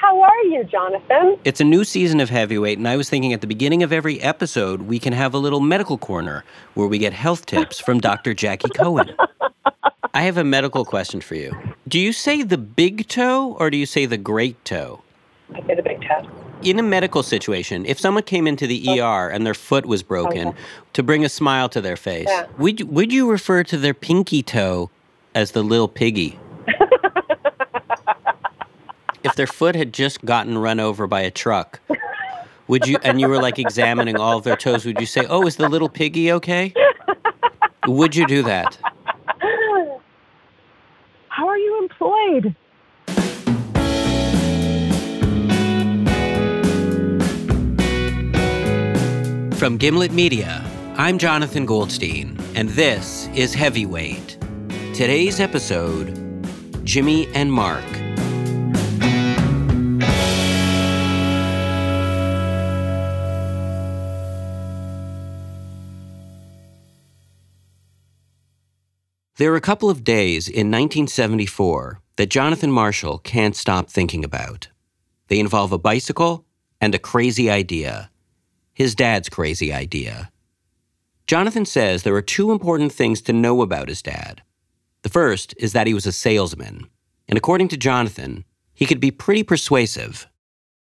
how are you, Jonathan? It's a new season of Heavyweight, and I was thinking at the beginning of every episode, we can have a little medical corner where we get health tips from Dr. Jackie Cohen. I have a medical question for you. Do you say the big toe or do you say the great toe? I say the big toe. In a medical situation, if someone came into the ER and their foot was broken, to bring a smile to their face, Yeah. would, would you refer to their pinky toe as the little piggy? if their foot had just gotten run over by a truck, would you and you were like examining all of their toes, would you say, "Oh, is the little piggy okay?" Would you do that? How are you employed? From Gimlet Media, I'm Jonathan Goldstein, and this is Heavyweight. Today's episode Jimmy and Mark. There are a couple of days in 1974 that Jonathan Marshall can't stop thinking about. They involve a bicycle and a crazy idea his dad's crazy idea. Jonathan says there are two important things to know about his dad. The first is that he was a salesman, and according to Jonathan, he could be pretty persuasive.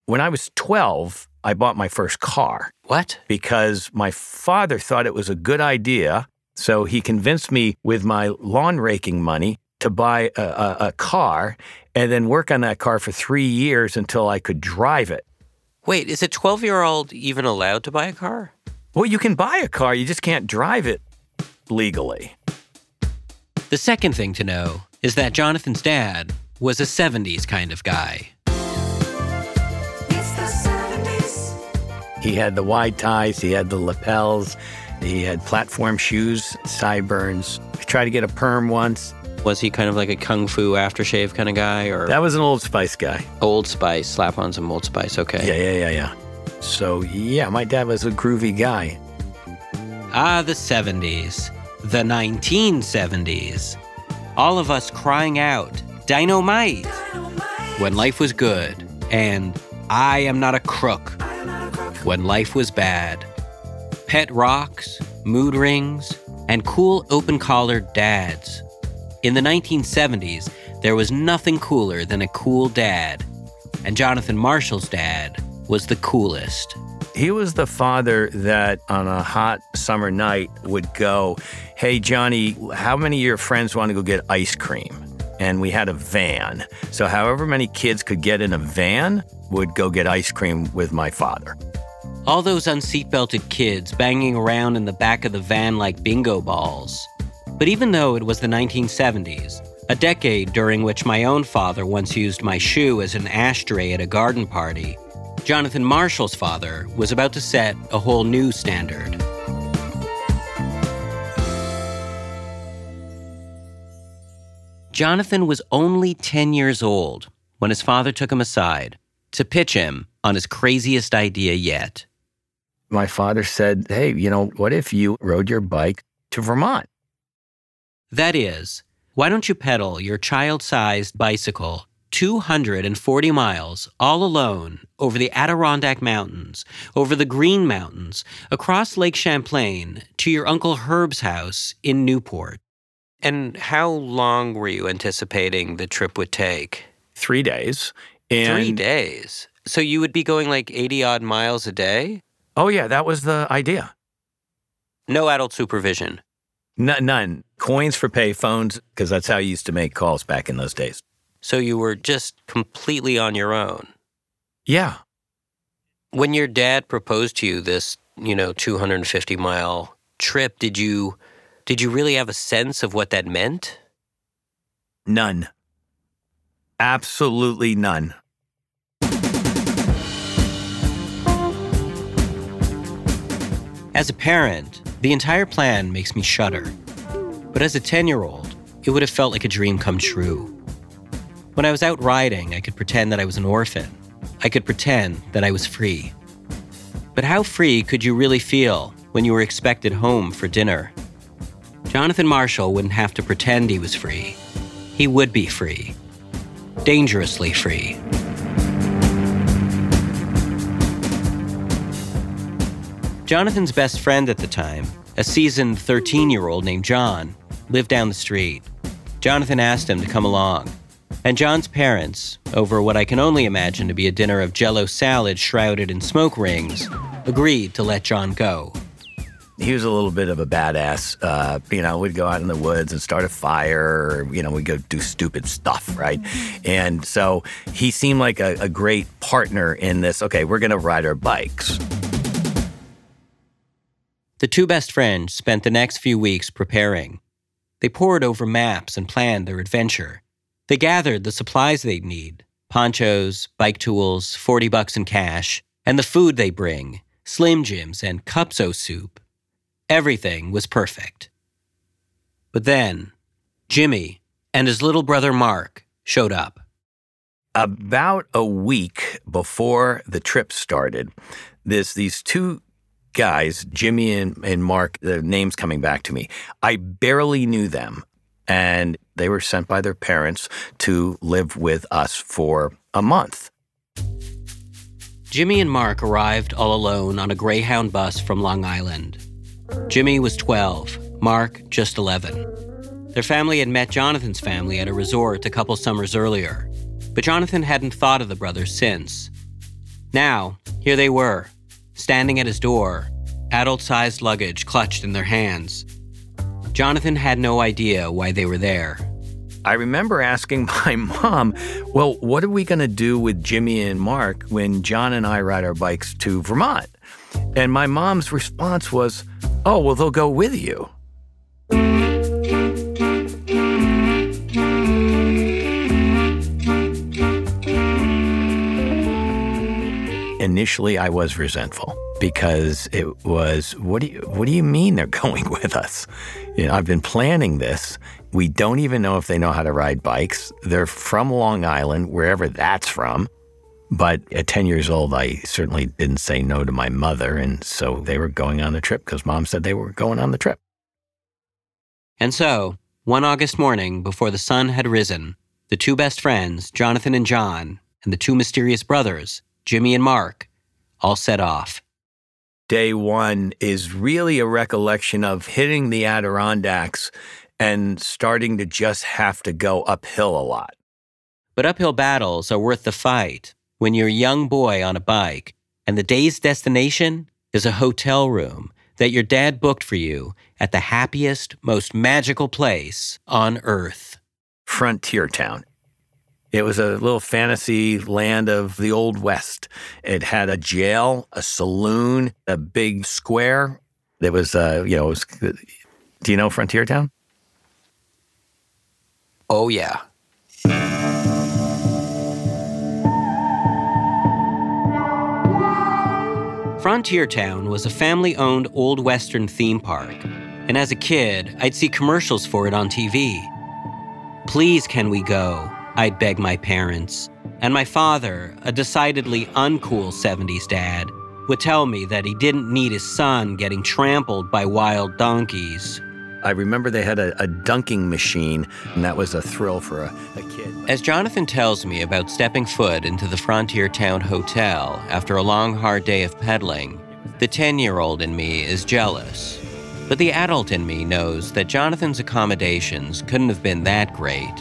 When I was 12, I bought my first car What? because my father thought it was a good idea. So he convinced me with my lawn raking money to buy a, a, a car and then work on that car for three years until I could drive it. Wait, is a 12 year old even allowed to buy a car? Well, you can buy a car, you just can't drive it legally. The second thing to know is that Jonathan's dad was a 70s kind of guy. He had the wide ties, he had the lapels, he had platform shoes, sideburns. I tried to get a perm once. Was he kind of like a kung fu aftershave kind of guy or That was an Old Spice guy. Old Spice, slap on some Old Spice? Okay. Yeah, yeah, yeah, yeah. So, yeah, my dad was a groovy guy. Ah, the 70s. The 1970s. All of us crying out, Dynamite! When life was good, and I am not a crook. When life was bad. Pet rocks, mood rings, and cool open collared dads. In the 1970s, there was nothing cooler than a cool dad. And Jonathan Marshall's dad was the coolest. He was the father that on a hot summer night would go, Hey, Johnny, how many of your friends want to go get ice cream? And we had a van. So, however many kids could get in a van would go get ice cream with my father. All those unseatbelted kids banging around in the back of the van like bingo balls. But even though it was the 1970s, a decade during which my own father once used my shoe as an ashtray at a garden party, Jonathan Marshall's father was about to set a whole new standard. Jonathan was only 10 years old when his father took him aside to pitch him on his craziest idea yet. My father said, Hey, you know, what if you rode your bike to Vermont? That is, why don't you pedal your child sized bicycle 240 miles all alone over the Adirondack Mountains, over the Green Mountains, across Lake Champlain to your Uncle Herb's house in Newport? And how long were you anticipating the trip would take? Three days. And Three days. So you would be going like 80 odd miles a day? Oh, yeah, that was the idea. No adult supervision. N- none. Coins for pay phones, because that's how you used to make calls back in those days. So you were just completely on your own. Yeah. When your dad proposed to you this, you know, 250 mile trip, did you did you really have a sense of what that meant? None. Absolutely none. As a parent, the entire plan makes me shudder. But as a 10 year old, it would have felt like a dream come true. When I was out riding, I could pretend that I was an orphan. I could pretend that I was free. But how free could you really feel when you were expected home for dinner? Jonathan Marshall wouldn't have to pretend he was free. He would be free. Dangerously free. Jonathan's best friend at the time, a seasoned 13 year old named John, lived down the street. Jonathan asked him to come along. And John's parents, over what I can only imagine to be a dinner of jello salad shrouded in smoke rings, agreed to let John go. He was a little bit of a badass. Uh, you know, we'd go out in the woods and start a fire. Or, you know, we'd go do stupid stuff, right? And so he seemed like a, a great partner in this. Okay, we're going to ride our bikes. The two best friends spent the next few weeks preparing. They pored over maps and planned their adventure. They gathered the supplies they'd need ponchos, bike tools, 40 bucks in cash, and the food they bring Slim Jims and Cupso soup. Everything was perfect. But then, Jimmy and his little brother Mark showed up. About a week before the trip started, this these two guys, Jimmy and, and Mark, the names coming back to me. I barely knew them. And they were sent by their parents to live with us for a month. Jimmy and Mark arrived all alone on a Greyhound bus from Long Island. Jimmy was 12, Mark just 11. Their family had met Jonathan's family at a resort a couple summers earlier, but Jonathan hadn't thought of the brothers since. Now, here they were, standing at his door, adult sized luggage clutched in their hands. Jonathan had no idea why they were there. I remember asking my mom, Well, what are we going to do with Jimmy and Mark when John and I ride our bikes to Vermont? And my mom's response was, Oh, well, they'll go with you. Initially, I was resentful because it was, what do you, what do you mean they're going with us? You know, I've been planning this. We don't even know if they know how to ride bikes. They're from Long Island, wherever that's from. But at 10 years old, I certainly didn't say no to my mother. And so they were going on the trip because mom said they were going on the trip. And so, one August morning before the sun had risen, the two best friends, Jonathan and John, and the two mysterious brothers, Jimmy and Mark, all set off. Day one is really a recollection of hitting the Adirondacks and starting to just have to go uphill a lot. But uphill battles are worth the fight when you're a young boy on a bike and the day's destination is a hotel room that your dad booked for you at the happiest, most magical place on earth. Frontier Town. It was a little fantasy land of the Old West. It had a jail, a saloon, a big square. There was, uh, you know, was, do you know Frontier Town? Oh, yeah. Frontier Town was a family owned Old Western theme park, and as a kid, I'd see commercials for it on TV. Please, can we go? I'd beg my parents. And my father, a decidedly uncool 70s dad, would tell me that he didn't need his son getting trampled by wild donkeys. I remember they had a, a dunking machine, and that was a thrill for a, a kid. As Jonathan tells me about stepping foot into the Frontier Town Hotel after a long, hard day of peddling, the 10 year old in me is jealous. But the adult in me knows that Jonathan's accommodations couldn't have been that great.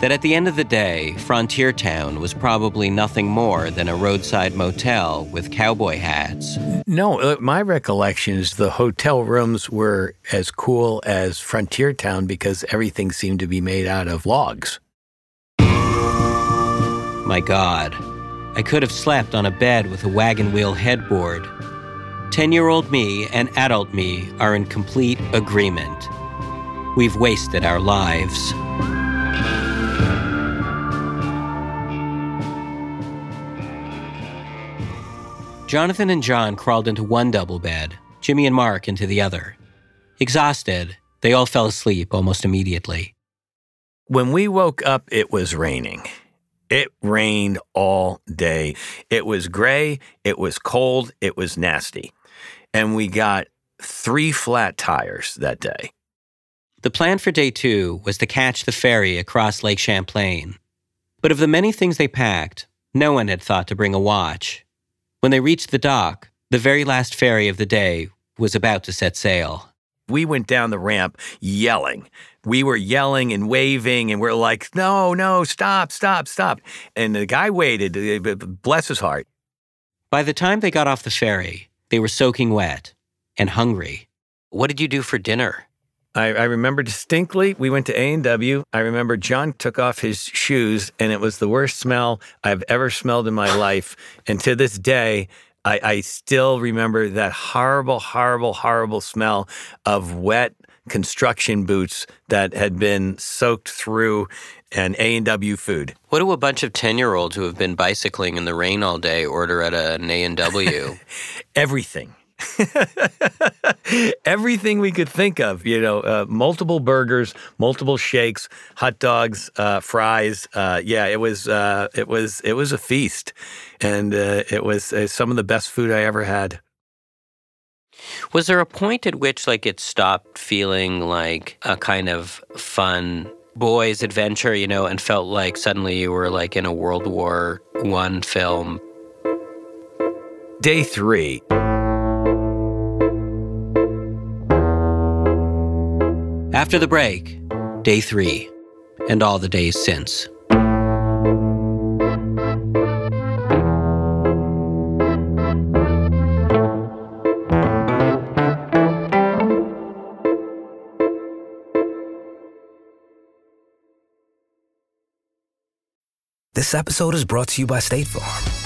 That at the end of the day, Frontier Town was probably nothing more than a roadside motel with cowboy hats. No, uh, my recollection is the hotel rooms were as cool as Frontier Town because everything seemed to be made out of logs. My God, I could have slept on a bed with a wagon wheel headboard. 10 year old me and adult me are in complete agreement. We've wasted our lives. Jonathan and John crawled into one double bed, Jimmy and Mark into the other. Exhausted, they all fell asleep almost immediately. When we woke up, it was raining. It rained all day. It was gray, it was cold, it was nasty. And we got three flat tires that day. The plan for day two was to catch the ferry across Lake Champlain. But of the many things they packed, no one had thought to bring a watch. When they reached the dock, the very last ferry of the day was about to set sail. We went down the ramp yelling. We were yelling and waving, and we're like, no, no, stop, stop, stop. And the guy waited, uh, bless his heart. By the time they got off the ferry, they were soaking wet and hungry. What did you do for dinner? I, I remember distinctly we went to A&W. I remember John took off his shoes, and it was the worst smell I've ever smelled in my life. And to this day, I, I still remember that horrible, horrible, horrible smell of wet construction boots that had been soaked through an A&W food. What do a bunch of 10-year-olds who have been bicycling in the rain all day order at an A&W? Everything. Everything we could think of, you know, uh, multiple burgers, multiple shakes, hot dogs, uh, fries. Uh, yeah, it was uh, it was it was a feast, and uh, it was uh, some of the best food I ever had. Was there a point at which like it stopped feeling like a kind of fun boys adventure, you know, and felt like suddenly you were like in a World War One film? Day three. After the break, day three, and all the days since. This episode is brought to you by State Farm.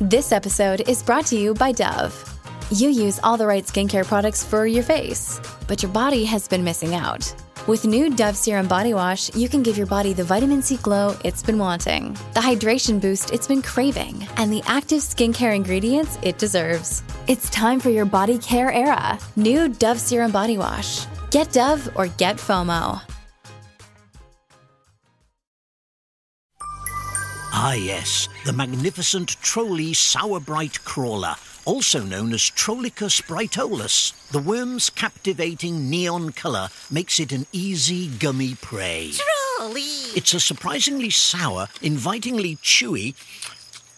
This episode is brought to you by Dove. You use all the right skincare products for your face, but your body has been missing out. With new Dove Serum Body Wash, you can give your body the vitamin C glow it's been wanting, the hydration boost it's been craving, and the active skincare ingredients it deserves. It's time for your body care era. New Dove Serum Body Wash. Get Dove or get FOMO. Ah, yes, the magnificent Trolli Sour Brite Crawler, also known as Trollicus brightolus. The worm's captivating neon colour makes it an easy gummy prey. Trolli! It's a surprisingly sour, invitingly chewy,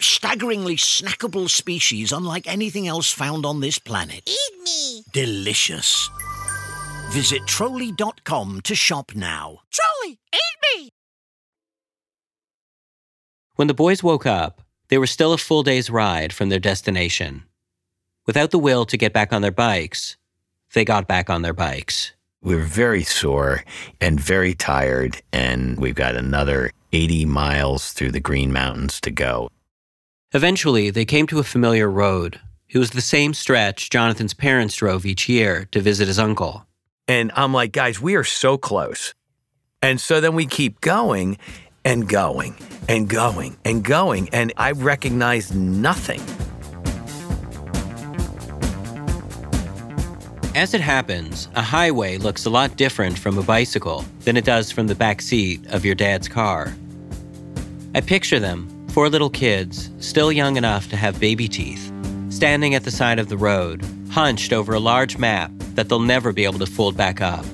staggeringly snackable species unlike anything else found on this planet. Eat me! Delicious. Visit trolli.com to shop now. Trolli, eat me! When the boys woke up, they were still a full day's ride from their destination. Without the will to get back on their bikes, they got back on their bikes. We were very sore and very tired, and we've got another 80 miles through the Green Mountains to go. Eventually, they came to a familiar road, It was the same stretch Jonathan's parents drove each year to visit his uncle. And I'm like, guys, we are so close. And so then we keep going and going and going and going. And I recognize nothing. As it happens, a highway looks a lot different from a bicycle than it does from the back seat of your dad's car. I picture them, four little kids, still young enough to have baby teeth, standing at the side of the road, hunched over a large map that they'll never be able to fold back up.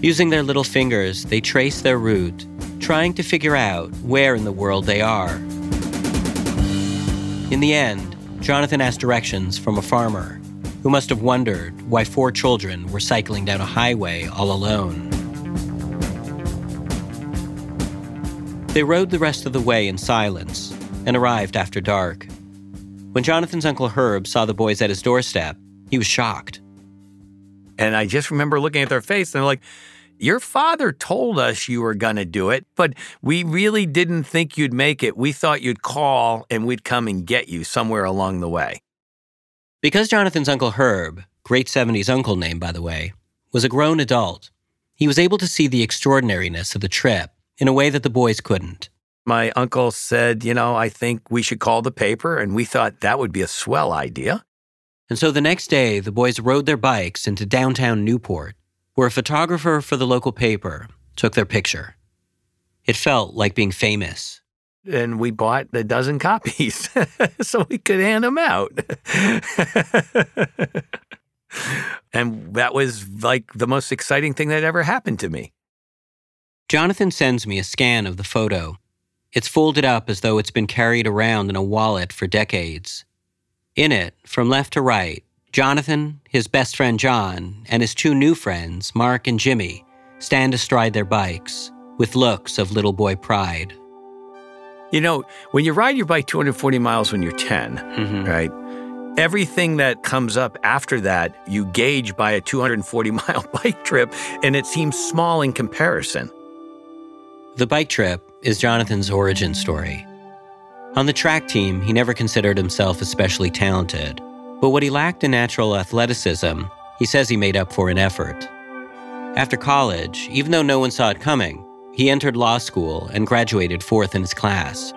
Using their little fingers, they trace their route, trying to figure out where in the world they are. In the end, Jonathan asked directions from a farmer who must have wondered why four children were cycling down a highway all alone. They rode the rest of the way in silence and arrived after dark. When Jonathan's Uncle Herb saw the boys at his doorstep, he was shocked. And I just remember looking at their face and they're like, Your father told us you were going to do it, but we really didn't think you'd make it. We thought you'd call and we'd come and get you somewhere along the way. Because Jonathan's Uncle Herb, great 70s uncle name, by the way, was a grown adult, he was able to see the extraordinariness of the trip in a way that the boys couldn't. My uncle said, You know, I think we should call the paper, and we thought that would be a swell idea. And so the next day, the boys rode their bikes into downtown Newport, where a photographer for the local paper took their picture. It felt like being famous. And we bought a dozen copies so we could hand them out. and that was like the most exciting thing that ever happened to me. Jonathan sends me a scan of the photo. It's folded up as though it's been carried around in a wallet for decades. In it, from left to right, Jonathan, his best friend John, and his two new friends, Mark and Jimmy, stand astride their bikes with looks of little boy pride. You know, when you ride your bike 240 miles when you're 10, Mhm. right? Everything that comes up after that, you gauge by a 240 mile bike trip, and it seems small in comparison. The bike trip is Jonathan's origin story. On the track team, he never considered himself especially talented, but what he lacked in natural athleticism, he says he made up for in effort. After college, even though no one saw it coming, he entered law school and graduated fourth in his class.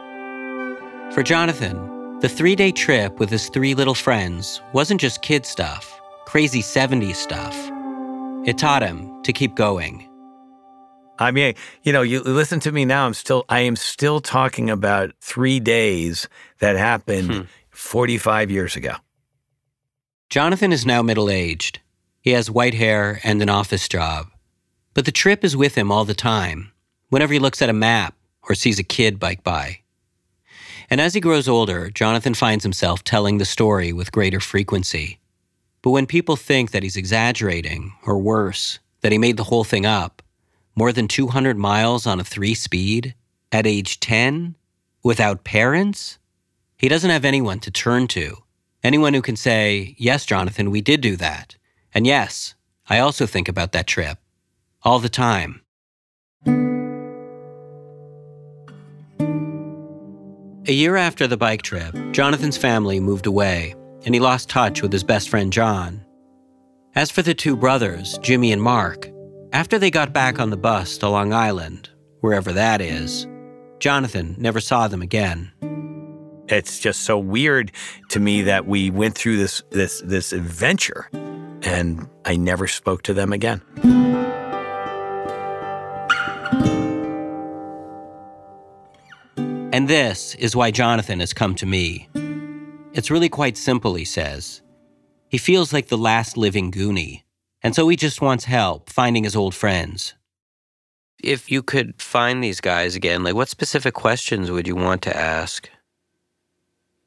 For Jonathan, the three day trip with his three little friends wasn't just kid stuff, crazy 70s stuff. It taught him to keep going. I mean, you know, you listen to me now. I'm still, I am still talking about three days that happened hmm. 45 years ago. Jonathan is now middle aged. He has white hair and an office job. But the trip is with him all the time, whenever he looks at a map or sees a kid bike by. And as he grows older, Jonathan finds himself telling the story with greater frequency. But when people think that he's exaggerating, or worse, that he made the whole thing up, more than 200 miles on a three speed, at age 10, without parents, he doesn't have anyone to turn to. Anyone who can say, Yes, Jonathan, we did do that. And yes, I also think about that trip. All the time. A year after the bike trip, Jonathan's family moved away, and he lost touch with his best friend John. As for the two brothers, Jimmy and Mark, after they got back on the bus to Long Island, wherever that is, Jonathan never saw them again. It's just so weird to me that we went through this this this adventure and I never spoke to them again. And this is why Jonathan has come to me. It's really quite simple, he says. He feels like the last living Goonie, and so he just wants help finding his old friends. If you could find these guys again, like what specific questions would you want to ask?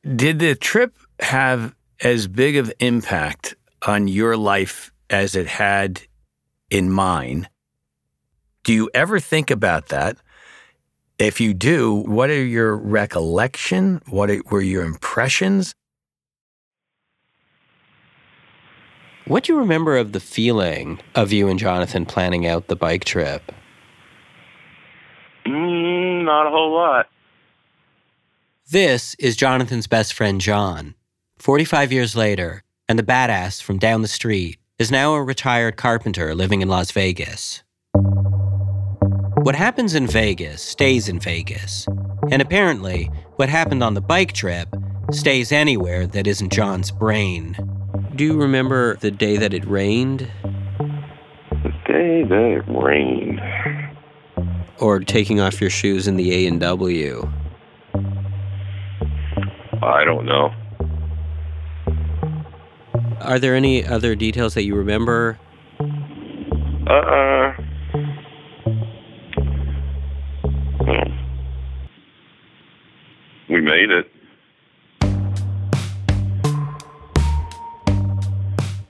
Did the trip have as big of impact on your life as it had in mine? Do you ever think about that? If you do, what are your recollection? What are, were your impressions? What do you remember of the feeling of you and Jonathan planning out the bike trip? Mm, not a whole lot. This is Jonathan's best friend, John. 45 years later, and the badass from down the street is now a retired carpenter living in Las Vegas. What happens in Vegas stays in Vegas. And apparently, what happened on the bike trip stays anywhere that isn't John's brain. Do you remember the day that it rained? The day that it rained. Or taking off your shoes in the A and W? I don't know. Are there any other details that you remember? Uh, well, we made it.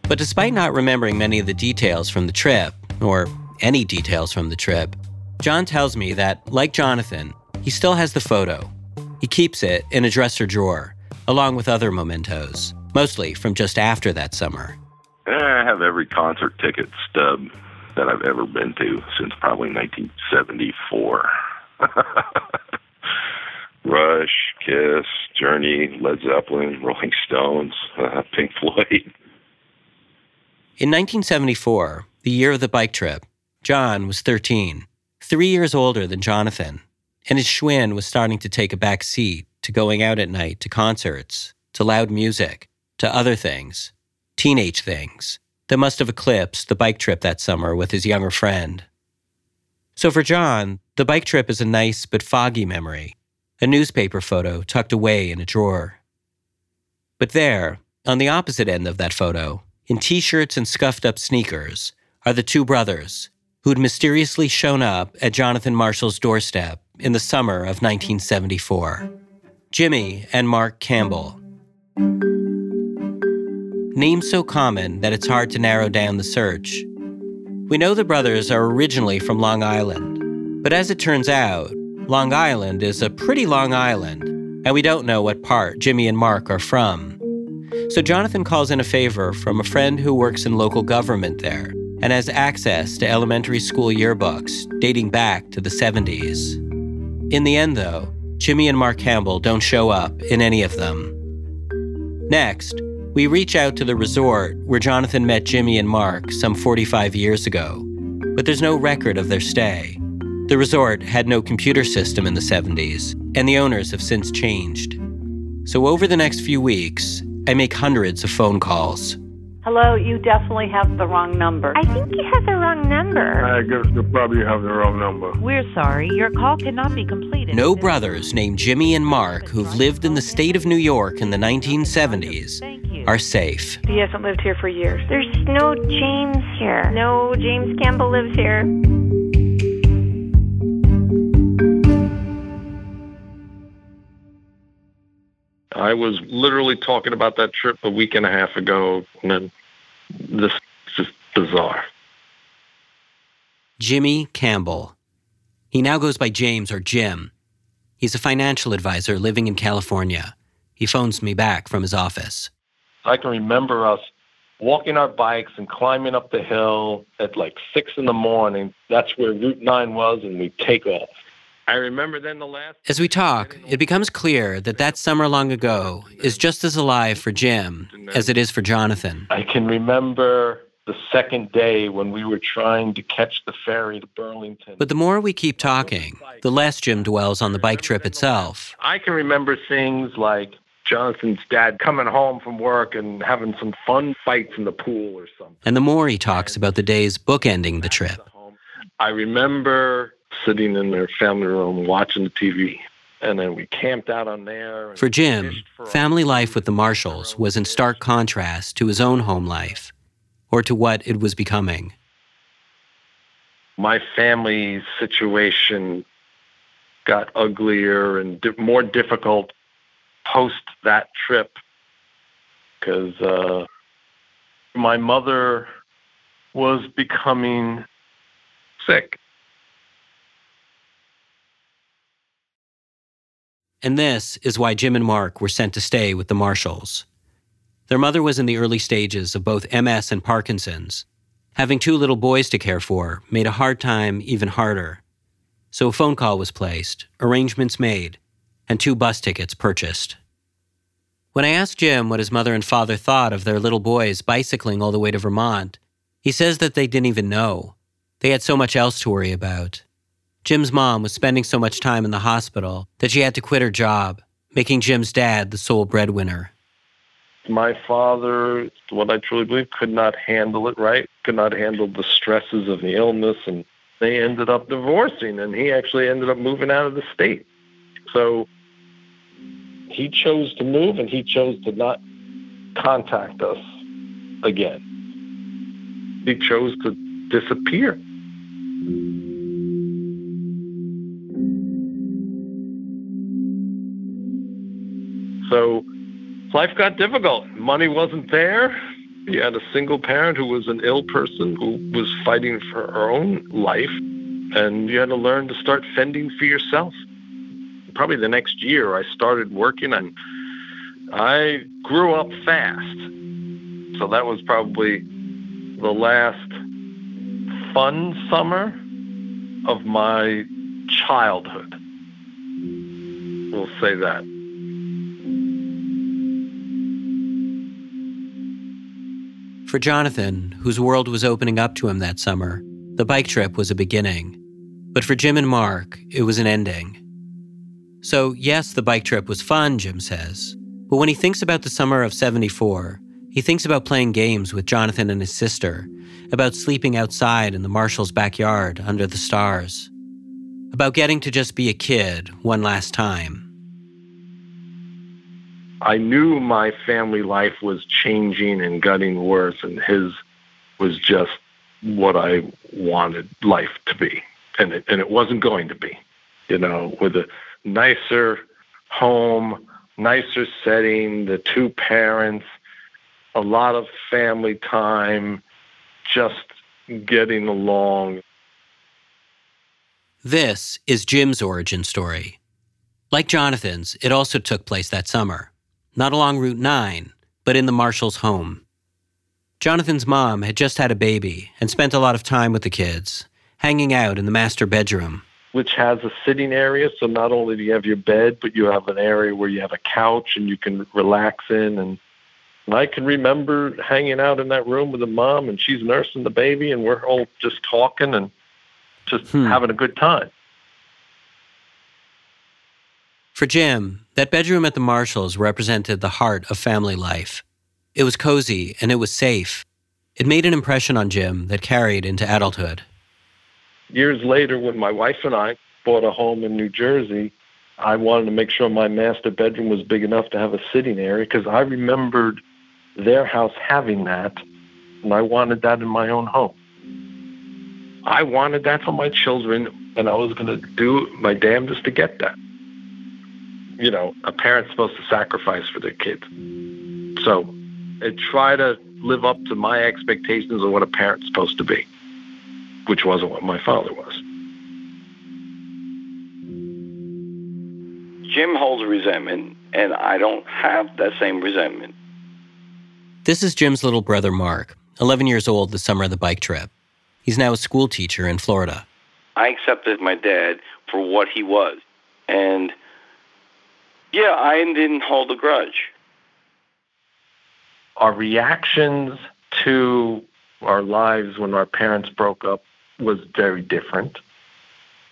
But despite not remembering many of the details from the trip, or any details from the trip, John tells me that, like Jonathan, he still has the photo. He keeps it in a dresser drawer, along with other mementos, mostly from just after that summer. I have every concert ticket stub that I've ever been to since probably 1974. Rush, Kiss, Journey, Led Zeppelin, Rolling Stones, uh, Pink Floyd. In 1974, the year of the bike trip, John was 13, three years older than Jonathan, and his Schwinn was starting to take a back seat to going out at night to concerts, to loud music, to other things, teenage things, that must have eclipsed the bike trip that summer with his younger friend. So for John, the bike trip is a nice but foggy memory, a newspaper photo tucked away in a drawer. But there, on the opposite end of that photo, in t shirts and scuffed up sneakers, are the two brothers who'd mysteriously shown up at Jonathan Marshall's doorstep in the summer of 1974 Jimmy and Mark Campbell. Names so common that it's hard to narrow down the search. We know the brothers are originally from Long Island, but as it turns out, Long Island is a pretty long island, and we don't know what part Jimmy and Mark are from. So Jonathan calls in a favor from a friend who works in local government there and has access to elementary school yearbooks dating back to the 70s. In the end, though, Jimmy and Mark Campbell don't show up in any of them. Next, we reach out to the resort where Jonathan met Jimmy and Mark some 45 years ago, but there's no record of their stay. The resort had no computer system in the 70s, and the owners have since changed. So over the next few weeks, I make hundreds of phone calls. Hello, you definitely have the wrong number. I think you have the wrong number. I guess you probably have the wrong number. We're sorry, your call cannot be completed. No brothers named Jimmy and Mark who've lived in the state of New York in the 1970s are safe. He hasn't lived here for years. There's no James here. No James Campbell lives here. I was literally talking about that trip a week and a half ago, and then this is just bizarre. Jimmy Campbell. He now goes by James or Jim. He's a financial advisor living in California. He phones me back from his office. I can remember us walking our bikes and climbing up the hill at like six in the morning. That's where Route 9 was, and we take off. I remember then the last. As we talk, it becomes clear that that summer long ago is just as alive for Jim as it is for Jonathan. I can remember the second day when we were trying to catch the ferry to Burlington. But the more we keep talking, the less Jim dwells on the bike trip itself. I can remember things like Jonathan's dad coming home from work and having some fun fights in the pool or something. And the more he talks about the days bookending the trip. I remember sitting in their family room watching the TV. And then we camped out on there. For Jim, family life with the Marshalls was in stark contrast to his own home life, or to what it was becoming. My family situation got uglier and di- more difficult post that trip because uh, my mother was becoming sick. And this is why Jim and Mark were sent to stay with the Marshalls. Their mother was in the early stages of both MS and Parkinson's. Having two little boys to care for made a hard time even harder. So a phone call was placed, arrangements made, and two bus tickets purchased. When I asked Jim what his mother and father thought of their little boys bicycling all the way to Vermont, he says that they didn't even know. They had so much else to worry about. Jim's mom was spending so much time in the hospital that she had to quit her job, making Jim's dad the sole breadwinner. My father, what I truly believe, could not handle it right, could not handle the stresses of the illness, and they ended up divorcing, and he actually ended up moving out of the state. So he chose to move, and he chose to not contact us again. He chose to disappear. So life got difficult. Money wasn't there. You had a single parent who was an ill person who was fighting for her own life, and you had to learn to start fending for yourself. Probably the next year, I started working, and I grew up fast. So that was probably the last fun summer of my childhood. We'll say that. For Jonathan, whose world was opening up to him that summer, the bike trip was a beginning. But for Jim and Mark, it was an ending. So, yes, the bike trip was fun, Jim says. But when he thinks about the summer of 74, he thinks about playing games with Jonathan and his sister, about sleeping outside in the Marshall's backyard under the stars, about getting to just be a kid one last time. I knew my family life was changing and getting worse, and his was just what I wanted life to be, and it, and it wasn't going to be. You know, with a nicer home, nicer setting, the two parents, a lot of family time, just getting along. This is Jim's origin story. Like Jonathan's, it also took place that summer not along Route 9, but in the Marshall's home. Jonathan's mom had just had a baby and spent a lot of time with the kids, hanging out in the master bedroom. Which has a sitting area, so not only do you have your bed, but you have an area where you have a couch and you can relax in. And, and I can remember hanging out in that room with the mom, and she's nursing the baby, and we're all just talking and just hmm. having a good time. For Jim, that bedroom at the Marshalls represented the heart of family life. It was cozy and it was safe. It made an impression on Jim that carried into adulthood. Years later, when my wife and I bought a home in New Jersey, I wanted to make sure my master bedroom was big enough to have a sitting area because I remembered their house having that, and I wanted that in my own home. I wanted that for my children, and I was going to do my damnedest to get that you know, a parent's supposed to sacrifice for their kids. So I try to live up to my expectations of what a parent's supposed to be, which wasn't what my father was. Jim holds resentment, and I don't have that same resentment. This is Jim's little brother, Mark, 11 years old the summer of the bike trip. He's now a school teacher in Florida. I accepted my dad for what he was. And yeah, I didn't hold a grudge. Our reactions to our lives when our parents broke up was very different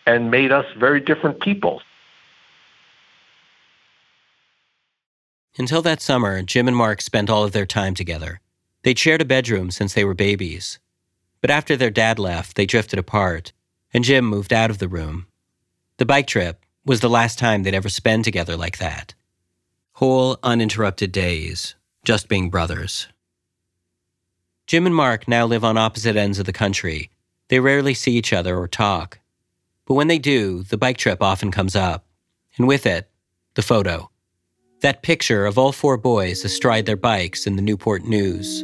and made us very different people. Until that summer, Jim and Mark spent all of their time together. They'd shared a bedroom since they were babies. But after their dad left, they drifted apart, and Jim moved out of the room. The bike trip, was the last time they'd ever spend together like that. Whole, uninterrupted days, just being brothers. Jim and Mark now live on opposite ends of the country. They rarely see each other or talk. But when they do, the bike trip often comes up. And with it, the photo. That picture of all four boys astride their bikes in the Newport News.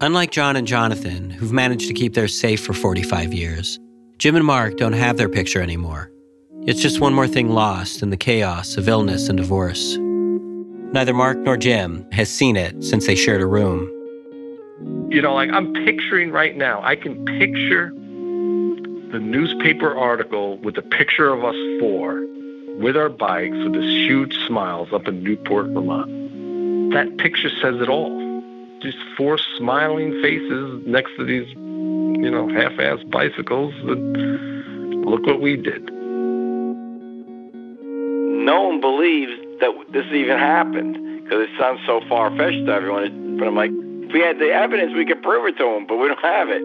Unlike John and Jonathan, who've managed to keep theirs safe for 45 years, Jim and Mark don't have their picture anymore. It's just one more thing lost in the chaos of illness and divorce. Neither Mark nor Jim has seen it since they shared a room. You know, like I'm picturing right now, I can picture the newspaper article with a picture of us four with our bikes with this huge smiles up in Newport, Vermont. that picture says it all. Just four smiling faces next to these, you know, half-assed bicycles. Look what we did. No one believes that this even happened because it sounds so far-fetched to everyone. But I'm like, if we had the evidence, we could prove it to them, but we don't have it.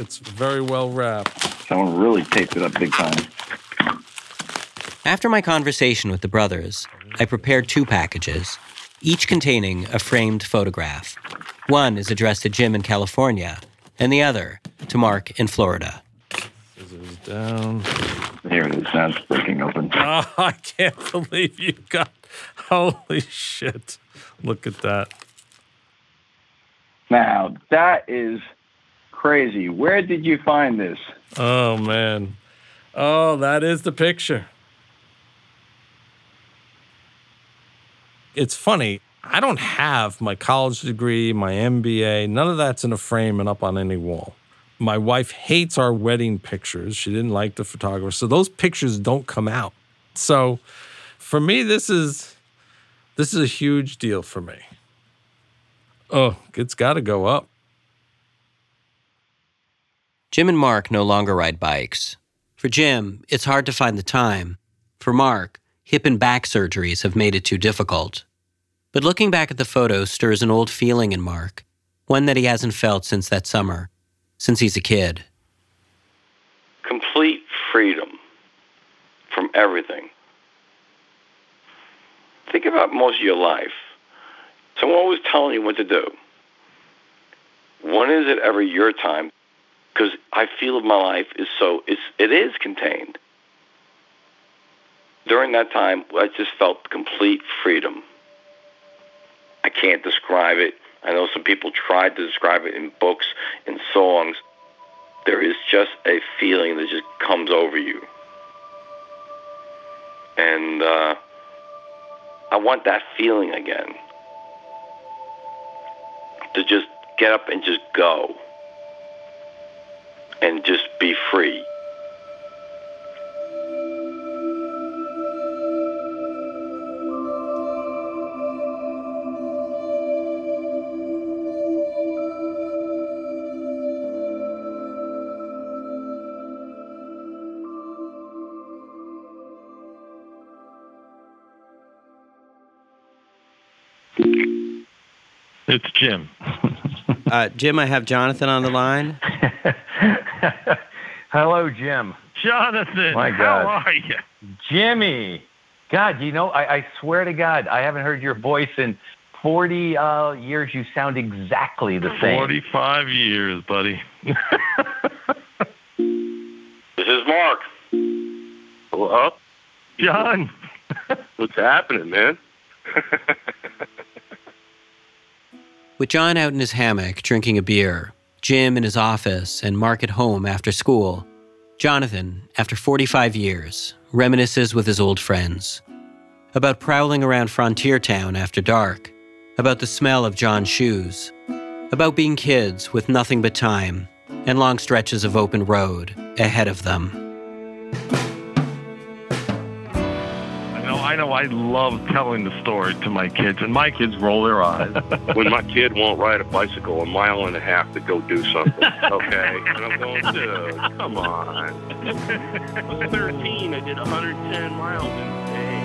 It's very well wrapped. Someone really taped it up big time. After my conversation with the brothers, I prepared two packages, each containing a framed photograph. One is addressed to Jim in California, and the other to Mark in Florida. Scissors down. Here it is. Now it's breaking open. Oh, I can't believe you got. Holy shit. Look at that. Now, that is crazy. Where did you find this? Oh, man. Oh, that is the picture. It's funny. I don't have my college degree, my MBA. None of that's in a frame and up on any wall. My wife hates our wedding pictures. She didn't like the photographer. So those pictures don't come out. So for me, this is this is a huge deal for me. Oh, it's got to go up. Jim and Mark no longer ride bikes. For Jim, it's hard to find the time. For Mark, hip and back surgeries have made it too difficult. But looking back at the photos stirs an old feeling in Mark, one that he hasn't felt since that summer, since he's a kid. Complete freedom from everything. Think about most of your life. Someone always telling you what to do. When is it ever your time? Because I feel my life is so it's it is contained. During that time, I just felt complete freedom. I can't describe it. I know some people tried to describe it in books, in songs. There is just a feeling that just comes over you. And uh, I want that feeling again. To just get up and just go. And just be free. It's Jim. Uh, Jim, I have Jonathan on the line. Hello, Jim. Jonathan, My how are you? Jimmy. God, you know, I, I swear to God, I haven't heard your voice in 40 uh, years. You sound exactly the same. 45 years, buddy. This is Mark. Hello? John. What's happening, man? With John out in his hammock drinking a beer, Jim in his office, and Mark at home after school, Jonathan, after 45 years, reminisces with his old friends about prowling around Frontier Town after dark, about the smell of John's shoes, about being kids with nothing but time and long stretches of open road ahead of them. Know, I love telling the story to my kids, and my kids roll their eyes. when my kid won't ride a bicycle a mile and a half to go do something, okay? And I'm going, dude, come on. I was 13. I did 110 miles in a day.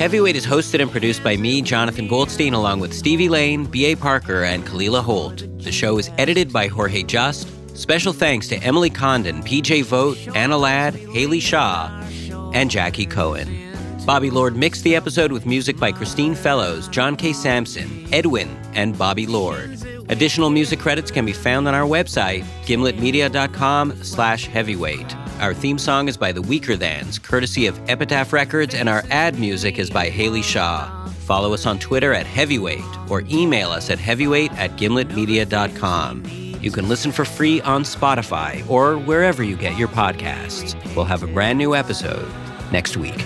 Heavyweight is hosted and produced by me, Jonathan Goldstein, along with Stevie Lane, B.A. Parker, and Kalila Holt. The show is edited by Jorge Just. Special thanks to Emily Condon, PJ Vogt, Anna Ladd, Haley Shaw, and Jackie Cohen. Bobby Lord mixed the episode with music by Christine Fellows, John K. Samson, Edwin, and Bobby Lord. Additional music credits can be found on our website, gimletmedia.com slash heavyweight. Our theme song is by the Weakerthans, courtesy of Epitaph Records, and our ad music is by Haley Shaw. Follow us on Twitter at Heavyweight or email us at heavyweight at gimletmedia.com. You can listen for free on Spotify or wherever you get your podcasts. We'll have a brand new episode next week.